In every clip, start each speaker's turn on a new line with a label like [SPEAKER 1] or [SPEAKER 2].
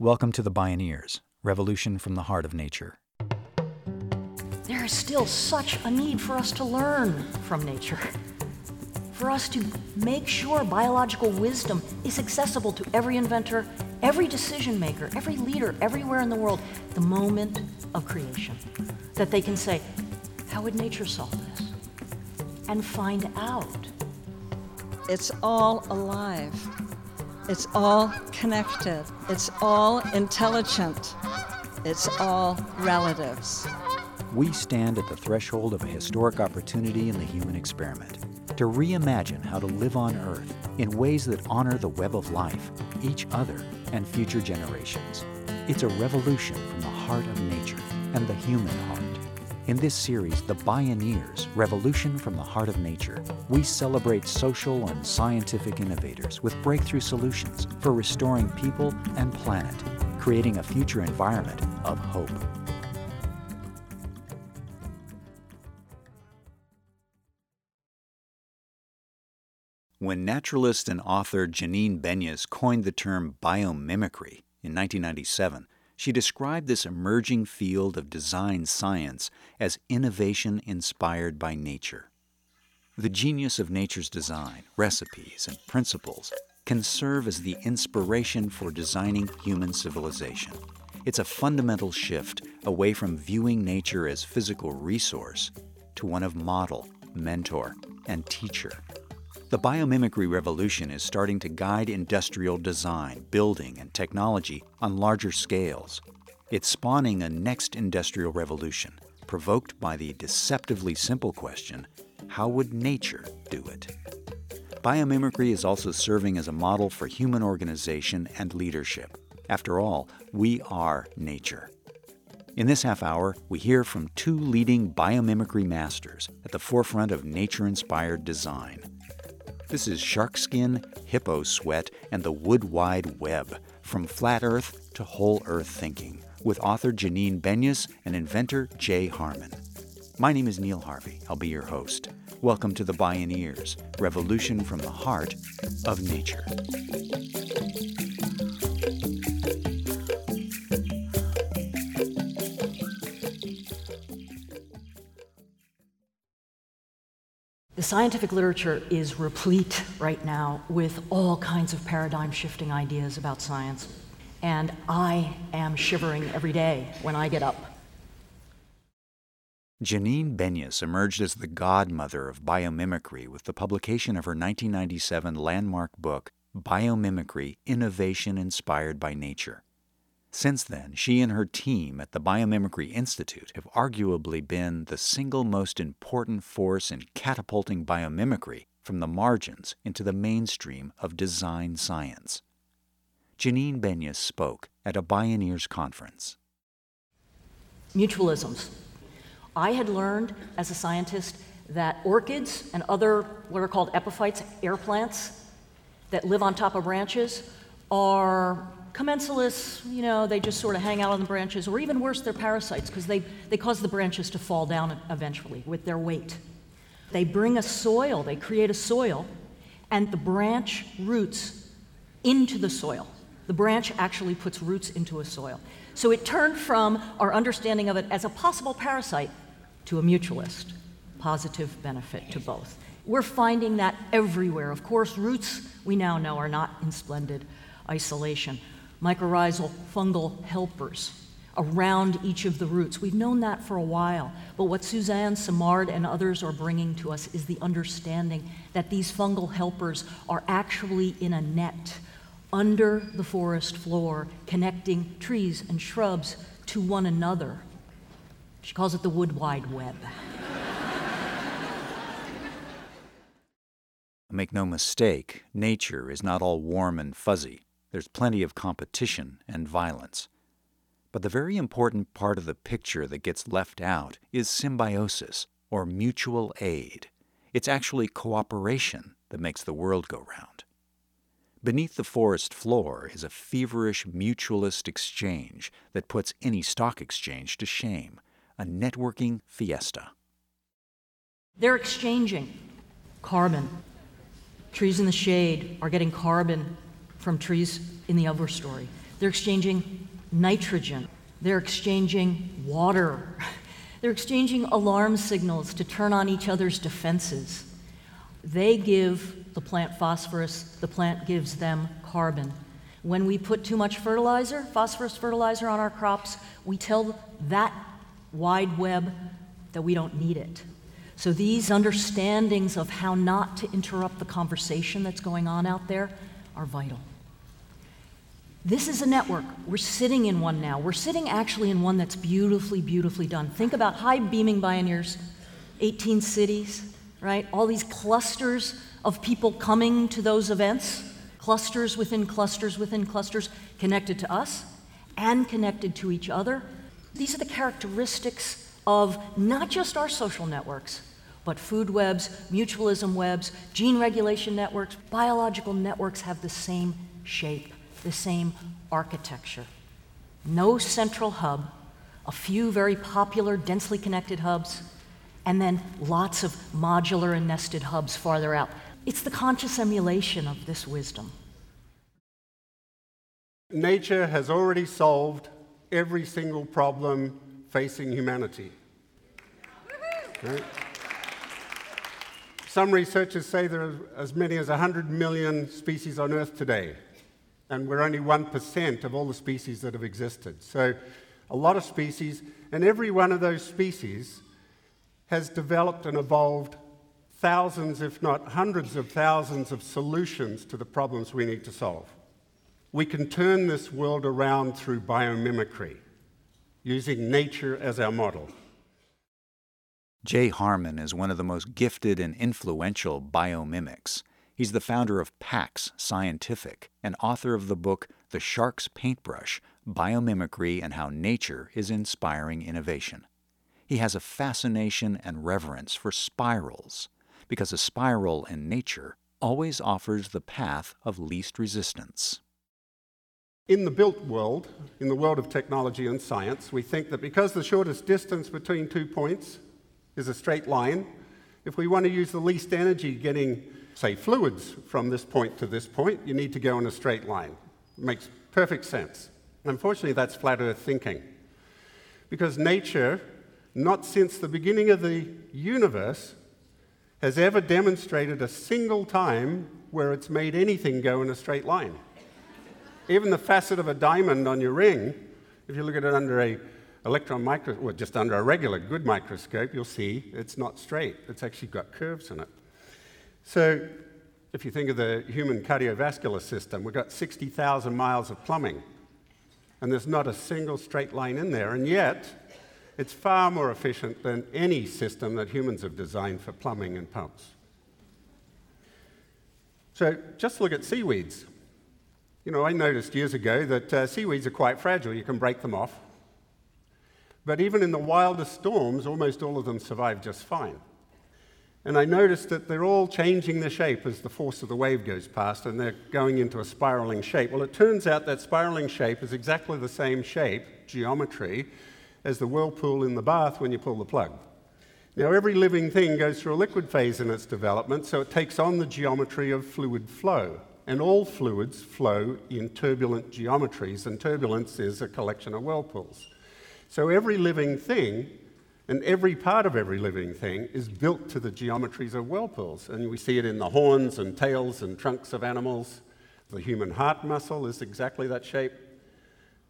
[SPEAKER 1] Welcome to the Bioneers Revolution from the Heart of Nature.
[SPEAKER 2] There is still such a need for us to learn from nature. For us to make sure biological wisdom is accessible to every inventor, every decision maker, every leader, everywhere in the world, the moment of creation. That they can say, How would nature solve this? And find out.
[SPEAKER 3] It's all alive. It's all connected. It's all intelligent. It's all relatives.
[SPEAKER 1] We stand at the threshold of a historic opportunity in the human experiment to reimagine how to live on Earth in ways that honor the web of life, each other, and future generations. It's a revolution from the heart of nature and the human heart. In this series, The Bioneers Revolution from the Heart of Nature, we celebrate social and scientific innovators with breakthrough solutions for restoring people and planet, creating a future environment of hope. When naturalist and author Janine Benyus coined the term biomimicry in 1997, she described this emerging field of design science as innovation inspired by nature. The genius of nature's design, recipes, and principles can serve as the inspiration for designing human civilization. It's a fundamental shift away from viewing nature as physical resource to one of model, mentor, and teacher. The biomimicry revolution is starting to guide industrial design, building, and technology on larger scales. It's spawning a next industrial revolution, provoked by the deceptively simple question how would nature do it? Biomimicry is also serving as a model for human organization and leadership. After all, we are nature. In this half hour, we hear from two leading biomimicry masters at the forefront of nature inspired design. This is Shark Skin, Hippo Sweat, and the Wood Wide Web From Flat Earth to Whole Earth Thinking with author Janine Benyus and inventor Jay Harman. My name is Neil Harvey. I'll be your host. Welcome to the Bioneers Revolution from the Heart of Nature.
[SPEAKER 2] The scientific literature is replete right now with all kinds of paradigm shifting ideas about science. And I am shivering every day when I get up.
[SPEAKER 1] Janine Benyus emerged as the godmother of biomimicry with the publication of her 1997 landmark book, Biomimicry Innovation Inspired by Nature. Since then, she and her team at the Biomimicry Institute have arguably been the single most important force in catapulting biomimicry from the margins into the mainstream of design science. Janine Benyus spoke at a Bioneers conference.
[SPEAKER 2] Mutualisms. I had learned as a scientist that orchids and other what are called epiphytes, air plants that live on top of branches, are commensalists, you know, they just sort of hang out on the branches, or even worse, they're parasites because they, they cause the branches to fall down eventually with their weight. They bring a soil, they create a soil, and the branch roots into the soil. The branch actually puts roots into a soil. So it turned from our understanding of it as a possible parasite to a mutualist, positive benefit to both. We're finding that everywhere. Of course, roots we now know are not in splendid isolation mycorrhizal fungal helpers around each of the roots. We've known that for a while, but what Suzanne Simard and others are bringing to us is the understanding that these fungal helpers are actually in a net under the forest floor, connecting trees and shrubs to one another. She calls it the wood wide web.
[SPEAKER 1] Make no mistake, nature is not all warm and fuzzy. There's plenty of competition and violence. But the very important part of the picture that gets left out is symbiosis, or mutual aid. It's actually cooperation that makes the world go round. Beneath the forest floor is a feverish mutualist exchange that puts any stock exchange to shame, a networking fiesta.
[SPEAKER 2] They're exchanging carbon. Trees in the shade are getting carbon from trees in the overstory. They're exchanging nitrogen. They're exchanging water. They're exchanging alarm signals to turn on each other's defenses. They give the plant phosphorus, the plant gives them carbon. When we put too much fertilizer, phosphorus fertilizer, on our crops, we tell that wide web that we don't need it. So these understandings of how not to interrupt the conversation that's going on out there are vital. This is a network. We're sitting in one now. We're sitting actually in one that's beautifully, beautifully done. Think about high beaming Bioneers, 18 cities, right? All these clusters of people coming to those events, clusters within clusters within clusters, connected to us and connected to each other. These are the characteristics of not just our social networks, but food webs, mutualism webs, gene regulation networks, biological networks have the same shape the same architecture. No central hub, a few very popular, densely connected hubs, and then lots of modular and nested hubs farther out. It's the conscious emulation of this wisdom.
[SPEAKER 4] Nature has already solved every single problem facing humanity. Right? Some researchers say there are as many as 100 million species on Earth today and we're only 1% of all the species that have existed. So, a lot of species, and every one of those species has developed and evolved thousands, if not hundreds of thousands, of solutions to the problems we need to solve. We can turn this world around through biomimicry, using nature as our model.
[SPEAKER 1] Jay Harman is one of the most gifted and influential biomimics. He's the founder of PAX Scientific and author of the book The Shark's Paintbrush Biomimicry and How Nature is Inspiring Innovation. He has a fascination and reverence for spirals, because a spiral in nature always offers the path of least resistance.
[SPEAKER 4] In the built world, in the world of technology and science, we think that because the shortest distance between two points is a straight line, if we want to use the least energy getting say, fluids from this point to this point, you need to go in a straight line. It makes perfect sense. Unfortunately, that's flat earth thinking. Because nature, not since the beginning of the universe, has ever demonstrated a single time where it's made anything go in a straight line. Even the facet of a diamond on your ring, if you look at it under a electron microscope, well, just under a regular good microscope, you'll see it's not straight. It's actually got curves in it. So, if you think of the human cardiovascular system, we've got 60,000 miles of plumbing, and there's not a single straight line in there, and yet it's far more efficient than any system that humans have designed for plumbing and pumps. So, just look at seaweeds. You know, I noticed years ago that uh, seaweeds are quite fragile, you can break them off. But even in the wildest storms, almost all of them survive just fine. And I noticed that they're all changing their shape as the force of the wave goes past, and they're going into a spiraling shape. Well, it turns out that spiraling shape is exactly the same shape, geometry, as the whirlpool in the bath when you pull the plug. Now, every living thing goes through a liquid phase in its development, so it takes on the geometry of fluid flow. And all fluids flow in turbulent geometries, and turbulence is a collection of whirlpools. So every living thing and every part of every living thing is built to the geometries of whirlpools. And we see it in the horns and tails and trunks of animals. The human heart muscle is exactly that shape.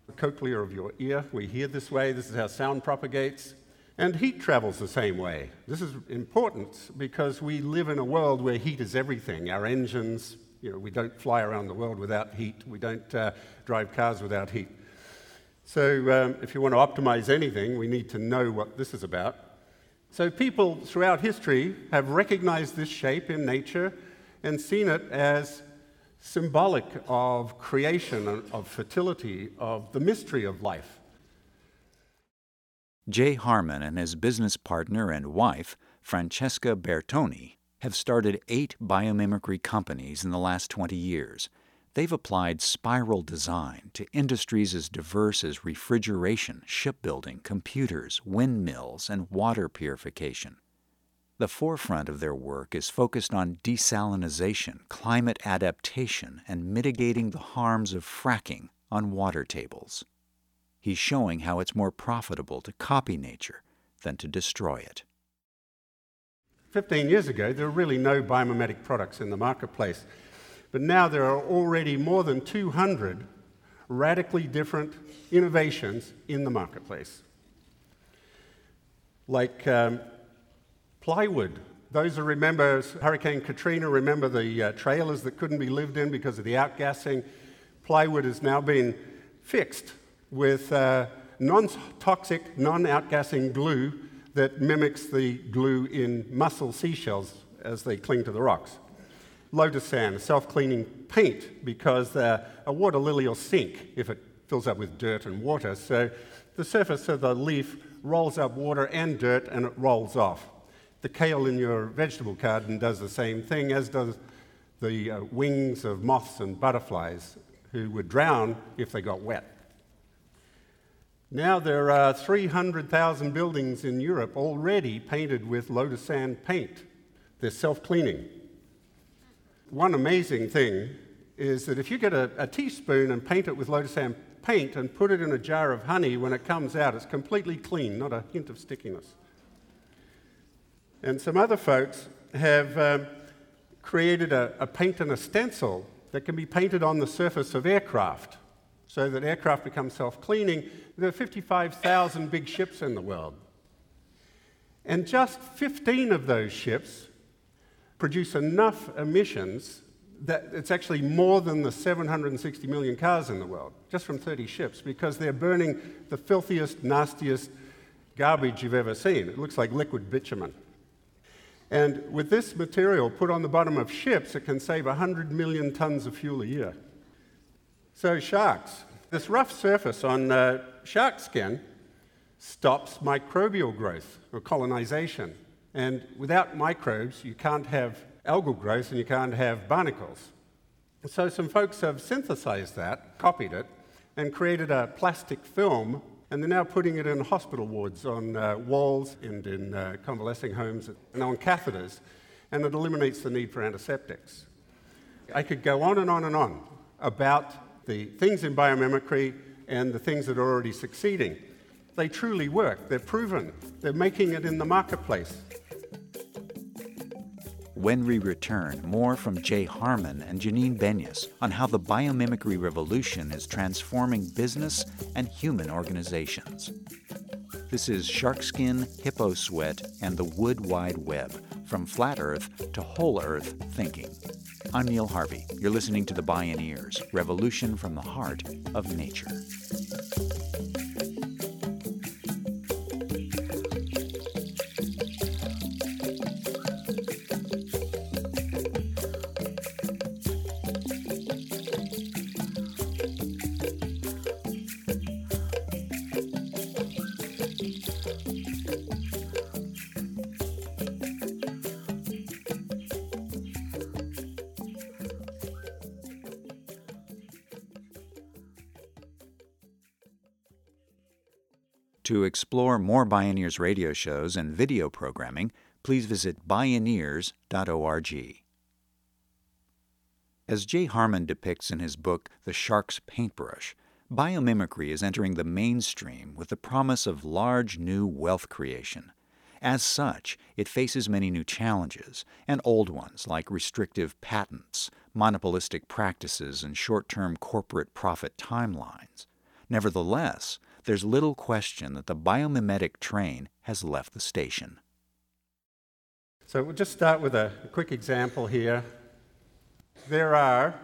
[SPEAKER 4] The cochlea of your ear, we hear this way. This is how sound propagates. And heat travels the same way. This is important because we live in a world where heat is everything. Our engines, you know, we don't fly around the world without heat. We don't uh, drive cars without heat. So, um, if you want to optimize anything, we need to know what this is about. So, people throughout history have recognized this shape in nature and seen it as symbolic of creation, of fertility, of the mystery of life.
[SPEAKER 1] Jay Harman and his business partner and wife, Francesca Bertoni, have started eight biomimicry companies in the last 20 years They've applied spiral design to industries as diverse as refrigeration, shipbuilding, computers, windmills, and water purification. The forefront of their work is focused on desalination, climate adaptation, and mitigating the harms of fracking, on water tables. He's showing how it's more profitable to copy nature than to destroy it.
[SPEAKER 4] 15 years ago, there were really no biomimetic products in the marketplace. But now there are already more than 200 radically different innovations in the marketplace. Like um, plywood. Those who remember Hurricane Katrina remember the uh, trailers that couldn't be lived in because of the outgassing. Plywood has now been fixed with uh, non toxic, non outgassing glue that mimics the glue in mussel seashells as they cling to the rocks. Lotusan, self cleaning paint, because uh, a water lily will sink if it fills up with dirt and water. So the surface of the leaf rolls up water and dirt and it rolls off. The kale in your vegetable garden does the same thing, as does the uh, wings of moths and butterflies who would drown if they got wet. Now there are 300,000 buildings in Europe already painted with Lotusan paint. They're self cleaning. One amazing thing is that if you get a, a, teaspoon and paint it with Lotusan paint and put it in a jar of honey, when it comes out, it's completely clean, not a hint of stickiness. And some other folks have um, created a, a paint and a stencil that can be painted on the surface of aircraft so that aircraft become self cleaning. There are 55,000 big ships in the world. And just 15 of those ships produce enough emissions that it's actually more than the 760 million cars in the world, just from 30 ships, because they're burning the filthiest, nastiest garbage you've ever seen. It looks like liquid bitumen. And with this material put on the bottom of ships, it can save 100 million tons of fuel a year. So, sharks. This rough surface on uh, shark skin stops microbial growth or colonization. And without microbes, you can't have algal growth and you can't have barnacles. So, some folks have synthesized that, copied it, and created a plastic film, and they're now putting it in hospital wards on uh, walls and in uh, convalescing homes and on catheters, and it eliminates the need for antiseptics. I could go on and on and on about the things in biomimicry and the things that are already succeeding. They truly work, they're proven, they're making it in the marketplace.
[SPEAKER 1] When we return, more from Jay Harman and Janine Benyus on how the biomimicry revolution is transforming business and human organizations. This is Sharkskin, Hippo Sweat, and the Wood Wide Web from flat Earth to whole Earth thinking. I'm Neil Harvey. You're listening to The Bioneers Revolution from the Heart of Nature. Explore more Bioneers radio shows and video programming, please visit bioneers.org. As Jay Harman depicts in his book The Shark's Paintbrush, biomimicry is entering the mainstream with the promise of large new wealth creation. As such, it faces many new challenges, and old ones like restrictive patents, monopolistic practices, and short term corporate profit timelines. Nevertheless, there's little question that the biomimetic train has left the station.
[SPEAKER 4] So we'll just start with a quick example here. There are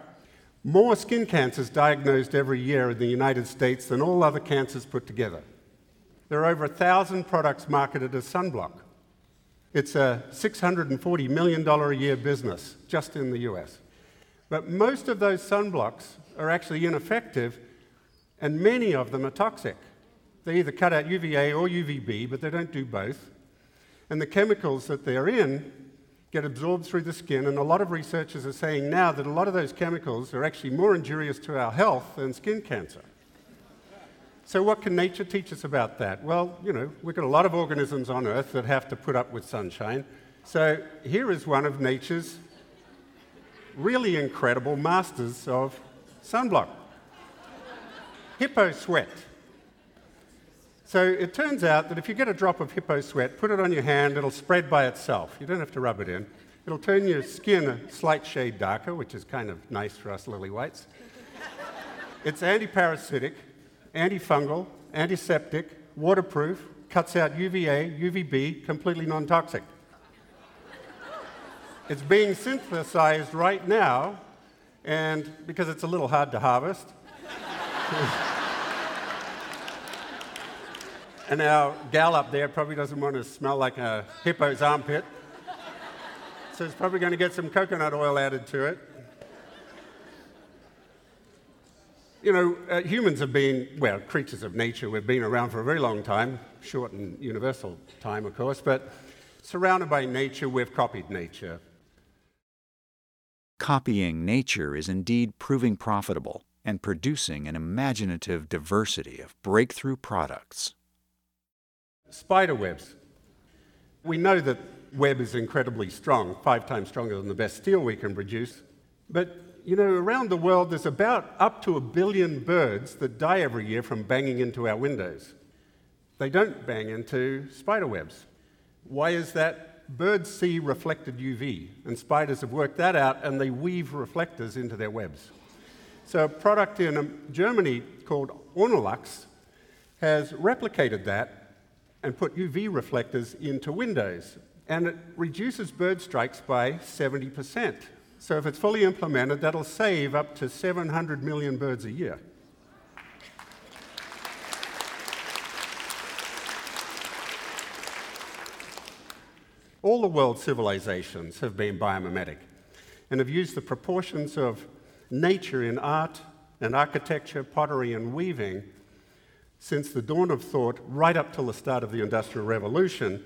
[SPEAKER 4] more skin cancers diagnosed every year in the United States than all other cancers put together. There are over a thousand products marketed as sunblock. It's a $640 million a year business just in the US. But most of those sunblocks are actually ineffective, and many of them are toxic. They either cut out UVA or UVB, but they don't do both. And the chemicals that they're in get absorbed through the skin, and a lot of researchers are saying now that a lot of those chemicals are actually more injurious to our health than skin cancer. So, what can nature teach us about that? Well, you know, we've got a lot of organisms on Earth that have to put up with sunshine. So, here is one of nature's really incredible masters of sunblock. hippo sweat. So it turns out that if you get a drop of hippo sweat, put it on your hand, it'll spread by itself. You don't have to rub it in. It'll turn your skin a slight shade darker, which is kind of nice for us lily whites. it's antiparasitic, antifungal, antiseptic, waterproof, cuts out UVA, UVB, completely non toxic. it's being synthesized right now, and because it's a little hard to harvest, and our gal up there probably doesn't want to smell like a hippo's armpit. So it's probably going to get some coconut oil added to it. You know, uh, humans have been, well, creatures of nature. We've been around for a very long time, short and universal time, of course, but surrounded by nature, we've copied nature.
[SPEAKER 1] Copying nature is indeed proving profitable and producing an imaginative diversity of breakthrough products.
[SPEAKER 4] Spider webs. We know that web is incredibly strong, five times stronger than the best steel we can produce. But, you know, around the world, there's about up to a billion birds that die every year from banging into our windows. They don't bang into spider webs. Why is that? Birds see reflected UV, and spiders have worked that out, and they weave reflectors into their webs. So, a product in um, Germany called Ornilux has replicated that and put UV reflectors into windows and it reduces bird strikes by 70%. So if it's fully implemented, that'll save up to 700 million birds a year. All the world's civilizations have been biomimetic and have used the proportions of nature in art and architecture, pottery, and weaving since the dawn of thought right up till the start of the Industrial Revolution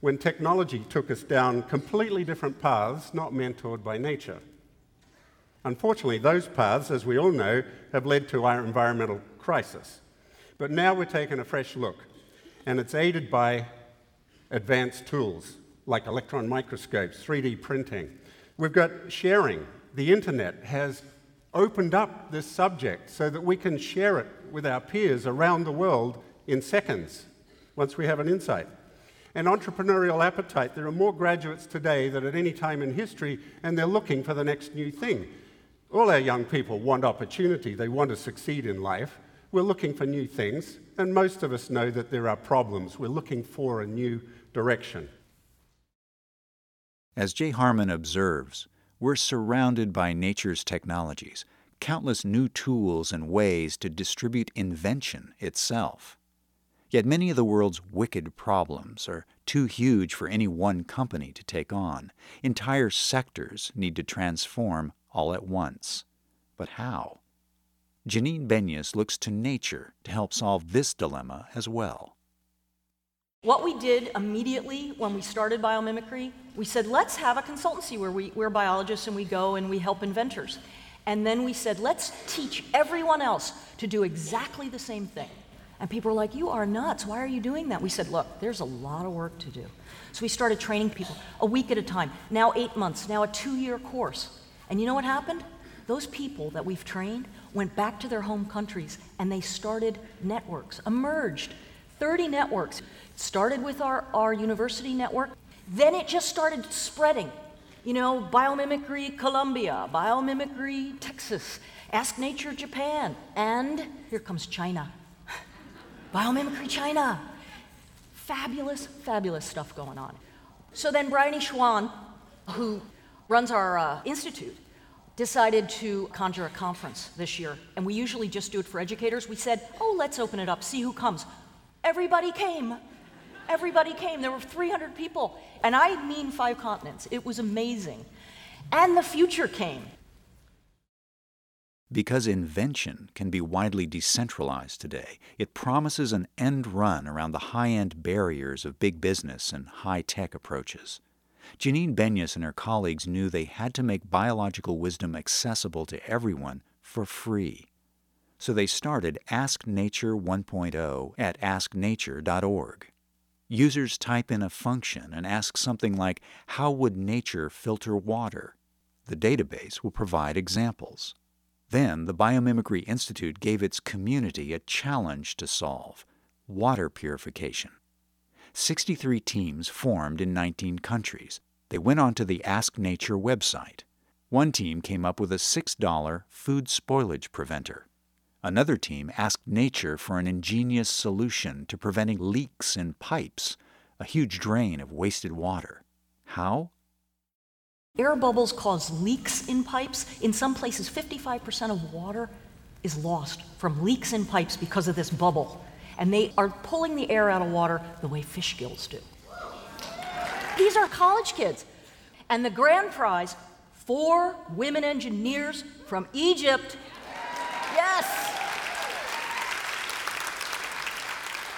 [SPEAKER 4] when technology took us down completely different paths not mentored by nature. Unfortunately, those paths, as we all know, have led to our environmental crisis. But now we're taking a fresh look, and it's aided by advanced tools like electron microscopes, 3D printing. We've got sharing. The internet has opened up this subject so that we can share it with our peers around the world in seconds once we have an insight An entrepreneurial appetite. There are more graduates today than at any time in history, and they're looking for the next new thing. All our young people want opportunity, they want to succeed in life. We're looking for new things, and most of us know that there are problems. We're looking for a new direction.
[SPEAKER 1] As Jay Harman observes, we're surrounded by nature's technologies, countless new tools and ways to distribute invention itself. Yet many of the world's wicked problems are too huge for any one company to take on. Entire sectors need to transform all at once. But how? Janine Benyus looks to nature to help solve this dilemma as well.
[SPEAKER 2] What we did immediately when we started biomimicry, we said, let's have a consultancy where we, we're biologists and we go and we help inventors. And then we said, let's teach everyone else to do exactly the same thing. And people were like, You are nuts. Why are you doing that? We said, Look, there's a lot of work to do. So we started training people a week at a time, now eight months, now a two year course. And you know what happened? Those people that we've trained went back to their home countries and they started networks, emerged 30 networks. Started with our, our university network, then it just started spreading. You know, biomimicry Colombia, biomimicry Texas, Ask Nature Japan, and here comes China. Biomimicry China. Fabulous, fabulous stuff going on. So then Bryony Schwan, who runs our uh, institute, decided to conjure a conference this year. And we usually just do it for educators. We said, oh, let's open it up, see who comes. Everybody came. Everybody came. There were 300 people. And I mean five continents. It was amazing. And the future came.
[SPEAKER 1] Because invention can be widely decentralized today, it promises an end run around the high end barriers of big business and high tech approaches. Janine Benyus and her colleagues knew they had to make biological wisdom accessible to everyone for free. So they started Ask Nature 1.0 at asknature.org. Users type in a function and ask something like, How would nature filter water? The database will provide examples. Then the Biomimicry Institute gave its community a challenge to solve water purification. 63 teams formed in 19 countries. They went onto the Ask Nature website. One team came up with a $6 food spoilage preventer. Another team asked Nature for an ingenious solution to preventing leaks in pipes, a huge drain of wasted water. How?
[SPEAKER 2] Air bubbles cause leaks in pipes. In some places, 55% of water is lost from leaks in pipes because of this bubble. And they are pulling the air out of water the way fish gills do. These are college kids. And the grand prize four women engineers from Egypt. Yes!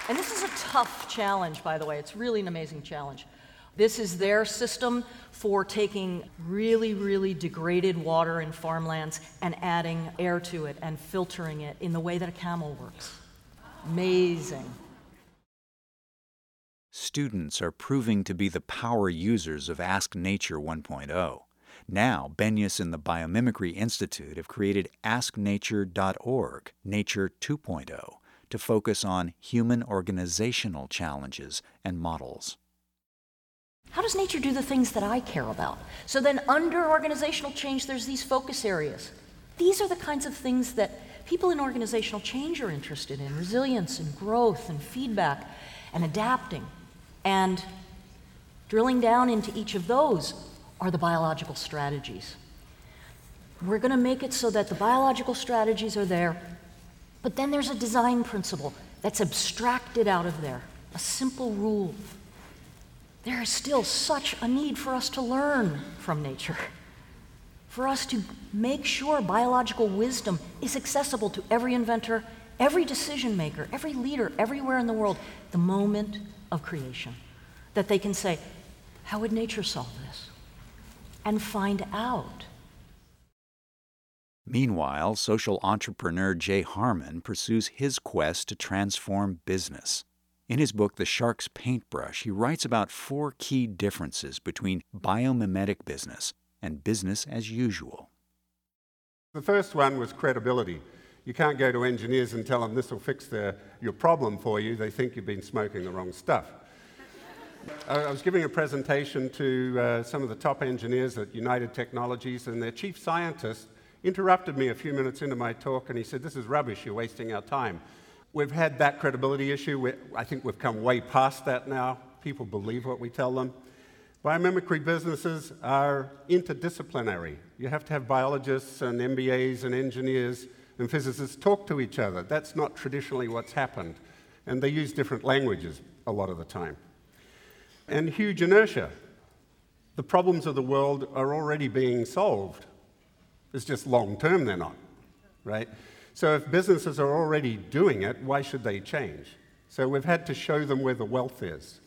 [SPEAKER 2] And this is a tough challenge, by the way. It's really an amazing challenge. This is their system for taking really, really degraded water in farmlands and adding air to it and filtering it in the way that a camel works. Amazing.
[SPEAKER 1] Students are proving to be the power users of Ask Nature 1.0. Now, Benyus and the Biomimicry Institute have created AskNature.org, Nature 2.0, to focus on human organizational challenges and models.
[SPEAKER 2] How does nature do the things that I care about? So then, under organizational change, there's these focus areas. These are the kinds of things that people in organizational change are interested in resilience and growth and feedback and adapting. And drilling down into each of those are the biological strategies. We're going to make it so that the biological strategies are there, but then there's a design principle that's abstracted out of there, a simple rule there is still such a need for us to learn from nature, for us to make sure biological wisdom is accessible to every inventor, every decision maker, every leader, everywhere in the world, the moment of creation. That they can say, How would nature solve this? And find out.
[SPEAKER 1] Meanwhile, social entrepreneur Jay Harman pursues his quest to transform business. In his book, The Shark's Paintbrush, he writes about four key differences between biomimetic business and business as usual.
[SPEAKER 4] The first one was credibility. You can't go to engineers and tell them this will fix the, your problem for you. They think you've been smoking the wrong stuff. I was giving a presentation to uh, some of the top engineers at United Technologies, and their chief scientist interrupted me a few minutes into my talk, and he said, This is rubbish, you're wasting our time. We've had that credibility issue. We, I think we've come way past that now. People believe what we tell them. Biomimicry businesses are interdisciplinary. You have to have biologists and MBAs and engineers and physicists talk to each other. That's not traditionally what's happened. And they use different languages a lot of the time. And huge inertia. The problems of the world are already being solved. It's just long term they're not, right? So if businesses are already doing it, why should they change? So we've had to show them where the wealth is.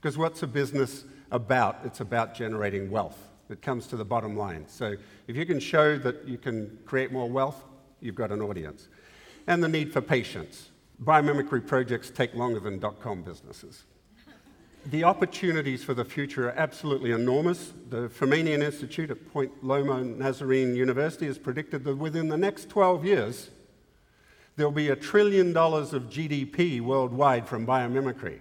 [SPEAKER 4] Because what's a business about? It's about generating wealth. It comes to the bottom line. So if you can show that you can create more wealth, you've got an audience. And the need for patience. Biomimicry projects take longer than dot com businesses. The opportunities for the future are absolutely enormous. The Fermanian Institute at Point Loma Nazarene University has predicted that within the next 12 years, there'll be a trillion dollars of GDP worldwide from biomimicry.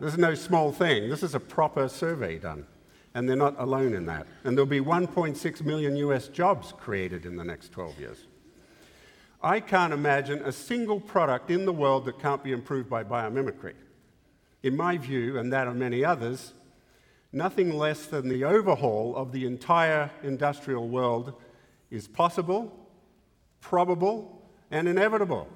[SPEAKER 4] This is no small thing. This is a proper survey done. And they're not alone in that. And there'll be 1.6 million US jobs created in the next 12 years. I can't imagine a single product in the world that can't be improved by biomimicry. In my view, and that of many others, nothing less than the overhaul of the entire industrial world is possible, probable, and inevitable.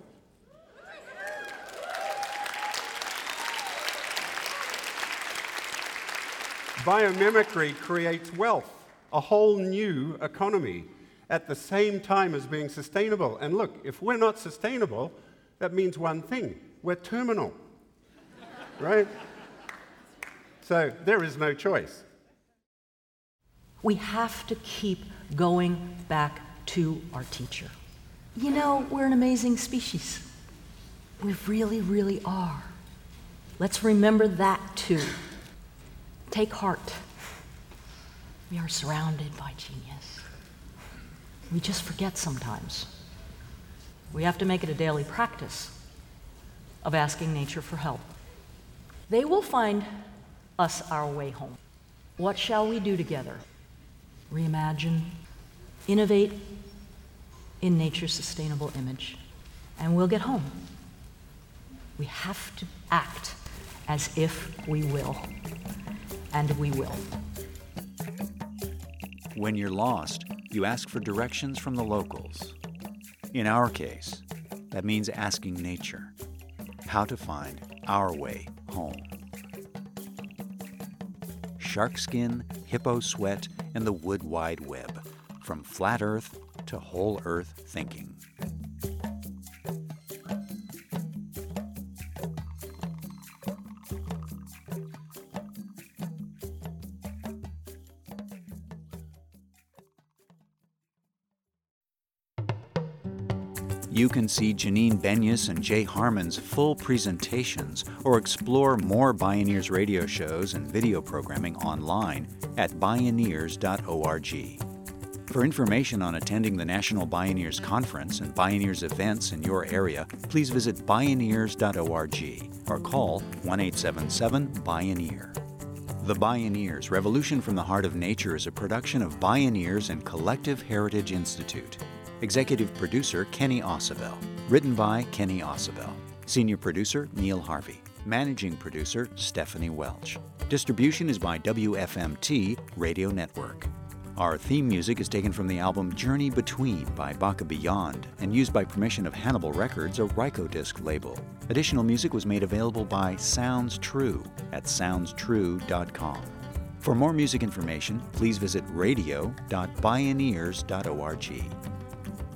[SPEAKER 4] Biomimicry creates wealth, a whole new economy, at the same time as being sustainable. And look, if we're not sustainable, that means one thing we're terminal. Right? So there is no choice.
[SPEAKER 2] We have to keep going back to our teacher you know, we're an amazing species. We really, really are. Let's remember that too. Take heart. We are surrounded by genius. We just forget sometimes. We have to make it a daily practice of asking nature for help. They will find us our way home. What shall we do together? Reimagine, innovate in nature's sustainable image, and we'll get home. We have to act as if we will, and we will.
[SPEAKER 1] When you're lost, you ask for directions from the locals. In our case, that means asking nature how to find our way home. Shark skin, hippo sweat, and the wood wide web, from flat earth to whole earth thinking. You can see Janine Benyus and Jay Harman's full presentations or explore more Bioneers radio shows and video programming online at bioneers.org. For information on attending the National Bioneers Conference and Bioneers events in your area, please visit bioneers.org or call 1 877 Bioneer. The Bioneers Revolution from the Heart of Nature is a production of Bioneers and Collective Heritage Institute. Executive producer Kenny Ausubel. Written by Kenny Ausubel. Senior producer Neil Harvey. Managing producer Stephanie Welch. Distribution is by WFMT Radio Network. Our theme music is taken from the album Journey Between by Baka Beyond and used by permission of Hannibal Records, a Rykodisc label. Additional music was made available by Sounds True at soundstrue.com. For more music information, please visit radio.bioneers.org.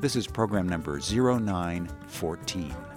[SPEAKER 1] This is program number 0914.